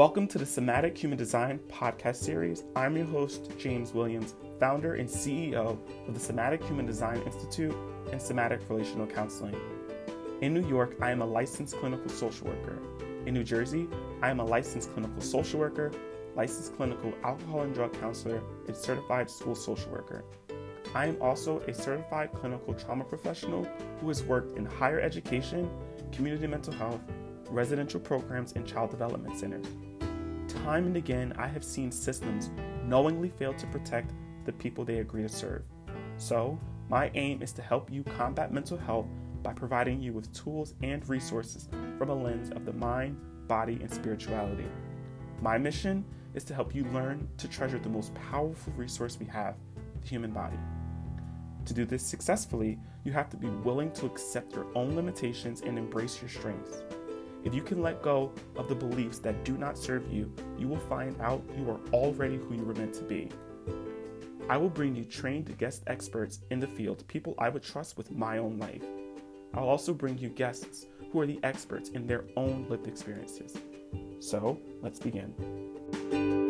Welcome to the Somatic Human Design podcast series. I'm your host, James Williams, founder and CEO of the Somatic Human Design Institute and Somatic Relational Counseling. In New York, I am a licensed clinical social worker. In New Jersey, I am a licensed clinical social worker, licensed clinical alcohol and drug counselor, and certified school social worker. I am also a certified clinical trauma professional who has worked in higher education, community mental health, residential programs, and child development centers. Time and again, I have seen systems knowingly fail to protect the people they agree to serve. So, my aim is to help you combat mental health by providing you with tools and resources from a lens of the mind, body, and spirituality. My mission is to help you learn to treasure the most powerful resource we have the human body. To do this successfully, you have to be willing to accept your own limitations and embrace your strengths. If you can let go of the beliefs that do not serve you, you will find out you are already who you were meant to be. I will bring you trained guest experts in the field, people I would trust with my own life. I'll also bring you guests who are the experts in their own lived experiences. So, let's begin.